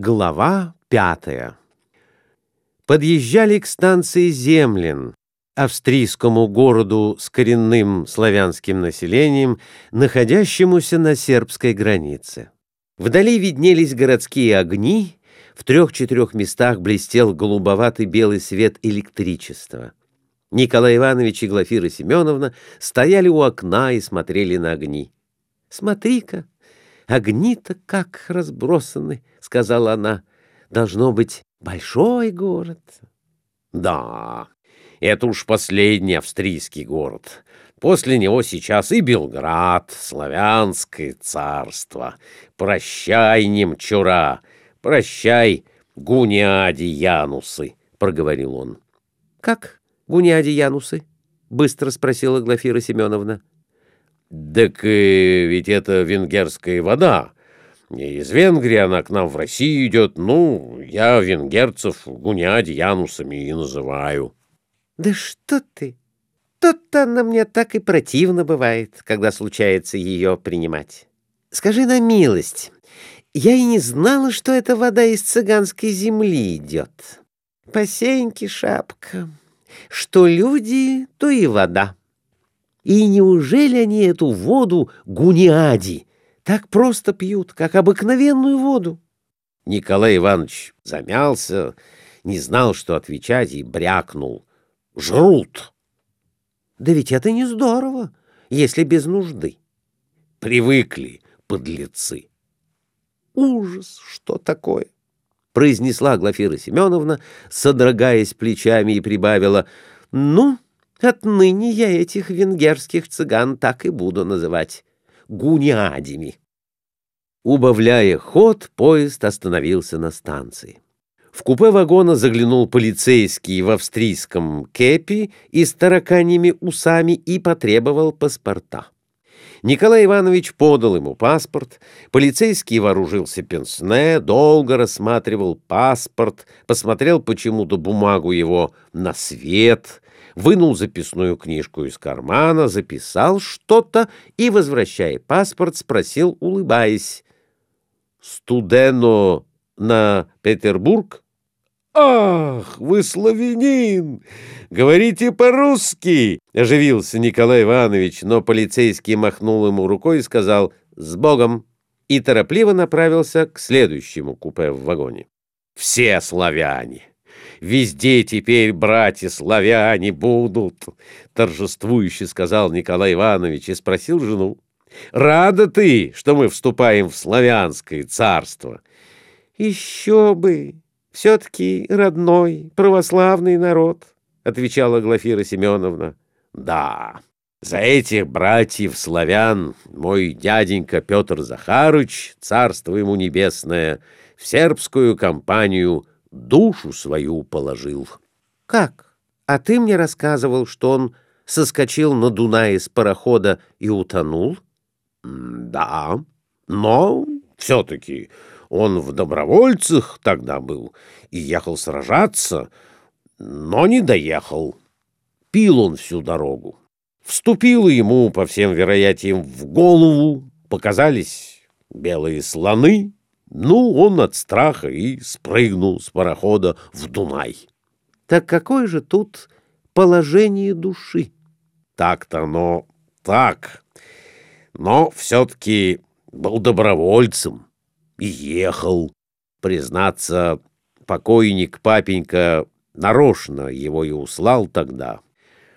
Глава пятая Подъезжали к станции Землин, австрийскому городу с коренным славянским населением, находящемуся на сербской границе. Вдали виднелись городские огни, в трех-четырех местах блестел голубоватый белый свет электричества. Николай Иванович и Глафира Семеновна стояли у окна и смотрели на огни. «Смотри-ка!» Огни-то как разбросаны, — сказала она. Должно быть большой город. Да, это уж последний австрийский город. После него сейчас и Белград, славянское царство. Прощай, немчура, прощай, гуняди Янусы, — проговорил он. — Как гуняди Янусы? — быстро спросила Глафира Семеновна. Так ведь это венгерская вода. Из Венгрии она к нам в Россию идет. Ну, я венгерцев гуняди янусами и называю. Да что ты! То-то она мне так и противно бывает, когда случается ее принимать. Скажи на милость, я и не знала, что эта вода из цыганской земли идет. Посеньки шапка. Что люди, то и вода. И неужели они эту воду гуниади так просто пьют, как обыкновенную воду? Николай Иванович замялся, не знал, что отвечать, и брякнул. Жрут. Да ведь это не здорово, если без нужды. Привыкли, подлецы. Ужас, что такое? произнесла Глафира Семеновна, содрогаясь плечами и прибавила. Ну, Отныне я этих венгерских цыган так и буду называть гуниадями. Убавляя ход, поезд остановился на станции. В купе вагона заглянул полицейский в австрийском кепи и с тараканьими усами и потребовал паспорта. Николай Иванович подал ему паспорт, полицейский вооружился пенсне, долго рассматривал паспорт, посмотрел почему-то бумагу его на свет — вынул записную книжку из кармана, записал что-то и, возвращая паспорт, спросил, улыбаясь, «Студено на Петербург?» «Ах, вы славянин! Говорите по-русски!» — оживился Николай Иванович, но полицейский махнул ему рукой и сказал «С Богом!» и торопливо направился к следующему купе в вагоне. «Все славяне!» Везде теперь братья-славяне будут, — торжествующе сказал Николай Иванович и спросил жену. — Рада ты, что мы вступаем в славянское царство? — Еще бы! Все-таки родной, православный народ, — отвечала Глафира Семеновна. — Да, за этих братьев-славян мой дяденька Петр Захарыч, царство ему небесное, в сербскую компанию — душу свою положил. — Как? А ты мне рассказывал, что он соскочил на Дунае с парохода и утонул? — Да, но все-таки он в добровольцах тогда был и ехал сражаться, но не доехал. Пил он всю дорогу. Вступило ему, по всем вероятиям, в голову, показались белые слоны, ну, он от страха и спрыгнул с парохода в Дунай. Так какое же тут положение души? Так-то оно так. Но все-таки был добровольцем и ехал. Признаться, покойник папенька нарочно его и услал тогда,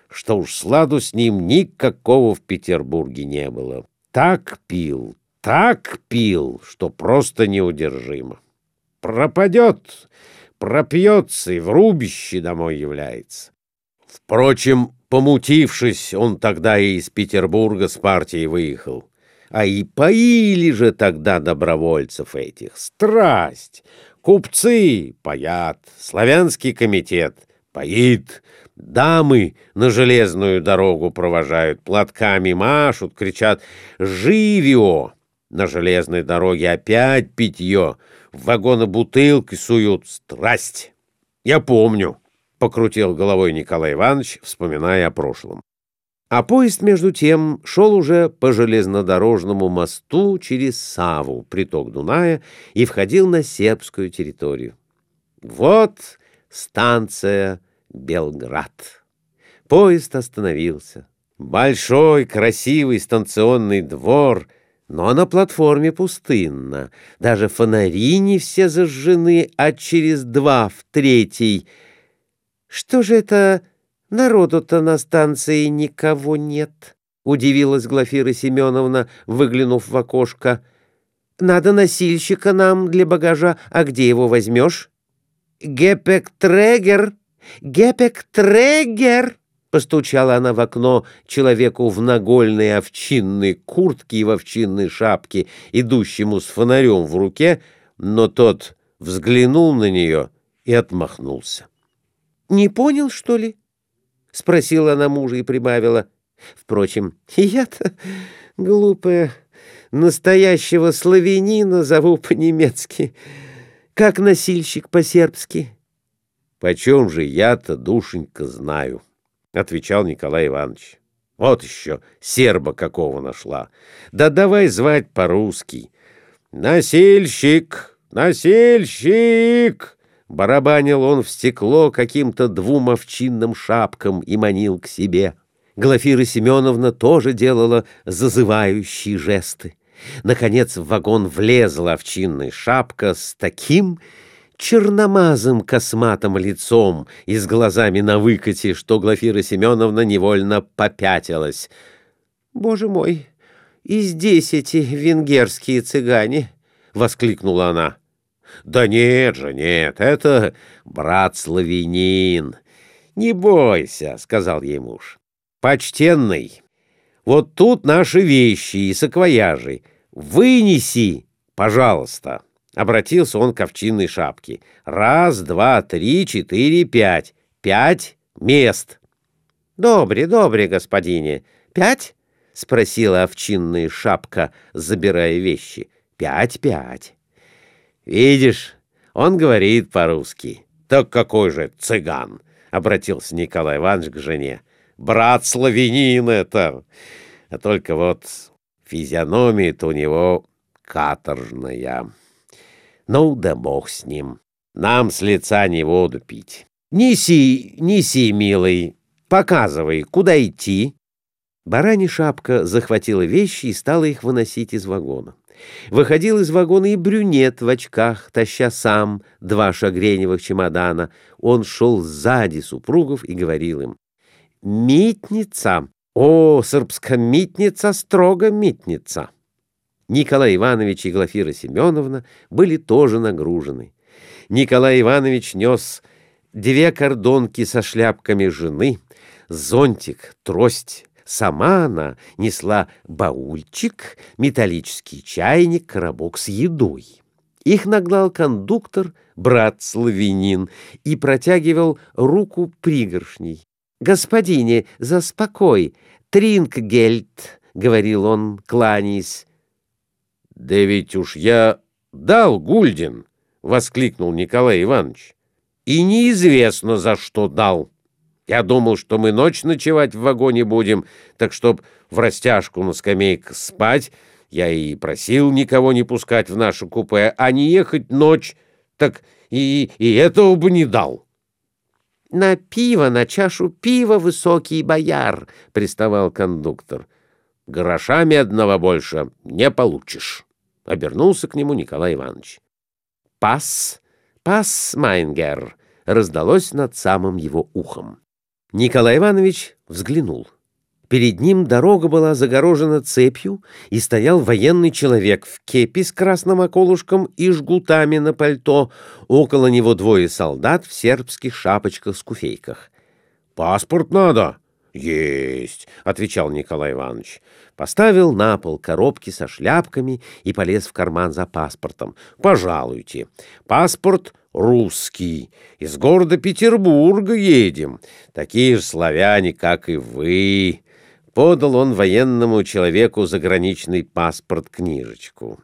что уж сладу с ним никакого в Петербурге не было. Так пил, так пил, что просто неудержимо. Пропадет, пропьется и в рубище домой является. Впрочем, помутившись, он тогда и из Петербурга с партией выехал. А и поили же тогда добровольцев этих. Страсть! Купцы паят, славянский комитет поит, дамы на железную дорогу провожают, платками машут, кричат «Живио!» На железной дороге опять питье, в вагоны бутылки суют страсть. Я помню, — покрутил головой Николай Иванович, вспоминая о прошлом. А поезд, между тем, шел уже по железнодорожному мосту через Саву, приток Дуная, и входил на сербскую территорию. Вот станция Белград. Поезд остановился. Большой, красивый станционный двор, но на платформе пустынно. Даже фонари не все зажжены, а через два в третий. Что же это Народу-то на станции никого нет, — удивилась Глафира Семеновна, выглянув в окошко. Надо носильщика нам для багажа, а где его возьмешь? Гепек-трегер! Гепек-трегер! Постучала она в окно человеку в нагольной овчинной куртке и в овчинной шапке, идущему с фонарем в руке, но тот взглянул на нее и отмахнулся. — Не понял, что ли? — спросила она мужа и прибавила. Впрочем, я-то, глупая, настоящего славянина зову по-немецки, как носильщик по-сербски. — Почем же я-то, душенька, знаю, — отвечал Николай Иванович. — Вот еще серба какого нашла. Да давай звать по-русски. «Носильщик! Носильщик!» Барабанил он в стекло каким-то двум овчинным шапкам и манил к себе. Глафира Семеновна тоже делала зазывающие жесты. Наконец в вагон влезла овчинная шапка с таким черномазым косматым лицом и с глазами на выкате, что Глафира Семеновна невольно попятилась. «Боже мой, и здесь эти венгерские цыгане!» — воскликнула она. Да нет же, нет, это брат-славянин. Не бойся, сказал ей муж. Почтенный, вот тут наши вещи и саквояжи. Вынеси, пожалуйста. Обратился он к овчинной шапке. Раз, два, три, четыре, пять. Пять мест. Добре, добре, господине. Пять? Спросила овчинная шапка, забирая вещи. Пять, пять. «Видишь, он говорит по-русски». «Так какой же цыган?» — обратился Николай Иванович к жене. «Брат славянин это!» А только вот физиономия-то у него каторжная. Ну да бог с ним. Нам с лица не воду пить. Неси, неси, милый, показывай, куда идти. Барани шапка захватила вещи и стала их выносить из вагона. Выходил из вагона и брюнет в очках, таща сам два шагреневых чемодана. Он шел сзади супругов и говорил им. «Митница! О, сырбская митница, строго митница!» Николай Иванович и Глафира Семеновна были тоже нагружены. Николай Иванович нес две кордонки со шляпками жены, зонтик, трость, Сама она несла баульчик, металлический чайник, коробок с едой. Их нагнал кондуктор, брат-славянин, и протягивал руку пригоршней. «Господине, заспокой! Тринкгельд!» — говорил он, кланяясь. «Да ведь уж я дал гульден!» — воскликнул Николай Иванович. «И неизвестно, за что дал!» Я думал, что мы ночь ночевать в вагоне будем, так чтоб в растяжку на скамейках спать, я и просил никого не пускать в наше купе, а не ехать ночь, так и, и этого бы не дал. — На пиво, на чашу пива, высокий бояр, — приставал кондуктор. — Гроша медного больше не получишь, — обернулся к нему Николай Иванович. — Пас, пас, Майнгер, — раздалось над самым его ухом. Николай Иванович взглянул. Перед ним дорога была загорожена цепью, и стоял военный человек в кепи с красным околушком и жгутами на пальто. Около него двое солдат в сербских шапочках-скуфейках. «Паспорт надо?» «Есть», — отвечал Николай Иванович. Поставил на пол коробки со шляпками и полез в карман за паспортом. «Пожалуйте. Паспорт русский. Из города Петербурга едем. Такие же славяне, как и вы». Подал он военному человеку заграничный паспорт-книжечку.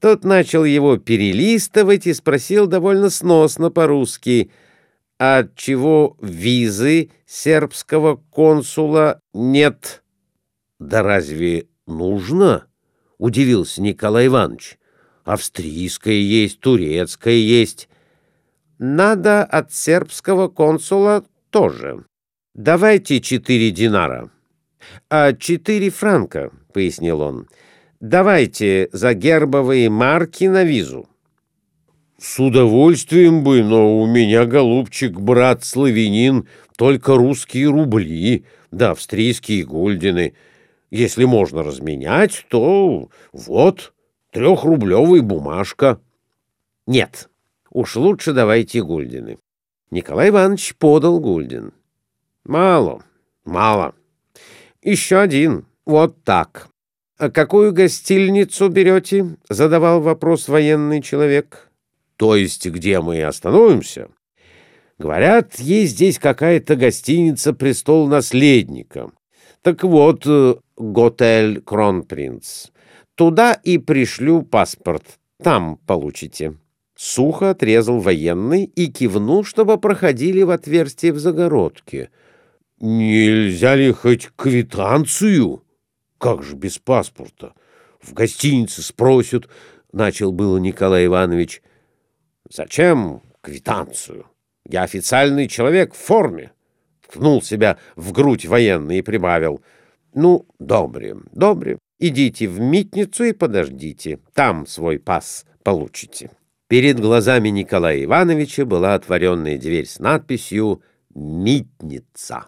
Тот начал его перелистывать и спросил довольно сносно по-русски, «Отчего визы сербского консула нет?» Да разве нужно? — удивился Николай Иванович. Австрийская есть, турецкая есть. Надо от сербского консула тоже. Давайте четыре динара. А четыре франка, — пояснил он. Давайте за гербовые марки на визу. С удовольствием бы, но у меня, голубчик, брат славянин, только русские рубли, да австрийские гульдены. Если можно разменять, то вот трехрублевая бумажка. Нет, уж лучше давайте гульдены. Николай Иванович подал гульден. Мало, мало. Еще один, вот так. «А какую гостиницу берете?» — задавал вопрос военный человек. «То есть где мы остановимся?» «Говорят, есть здесь какая-то гостиница «Престол наследника». Так вот, э, «Готель Кронпринц». Туда и пришлю паспорт. Там получите». Сухо отрезал военный и кивнул, чтобы проходили в отверстие в загородке. «Нельзя ли хоть квитанцию?» Как же без паспорта? В гостинице спросят, — начал было Николай Иванович. Зачем квитанцию? Я официальный человек в форме. Ткнул себя в грудь военный и прибавил. Ну, добре, добре. Идите в митницу и подождите. Там свой пас получите. Перед глазами Николая Ивановича была отворенная дверь с надписью «Митница».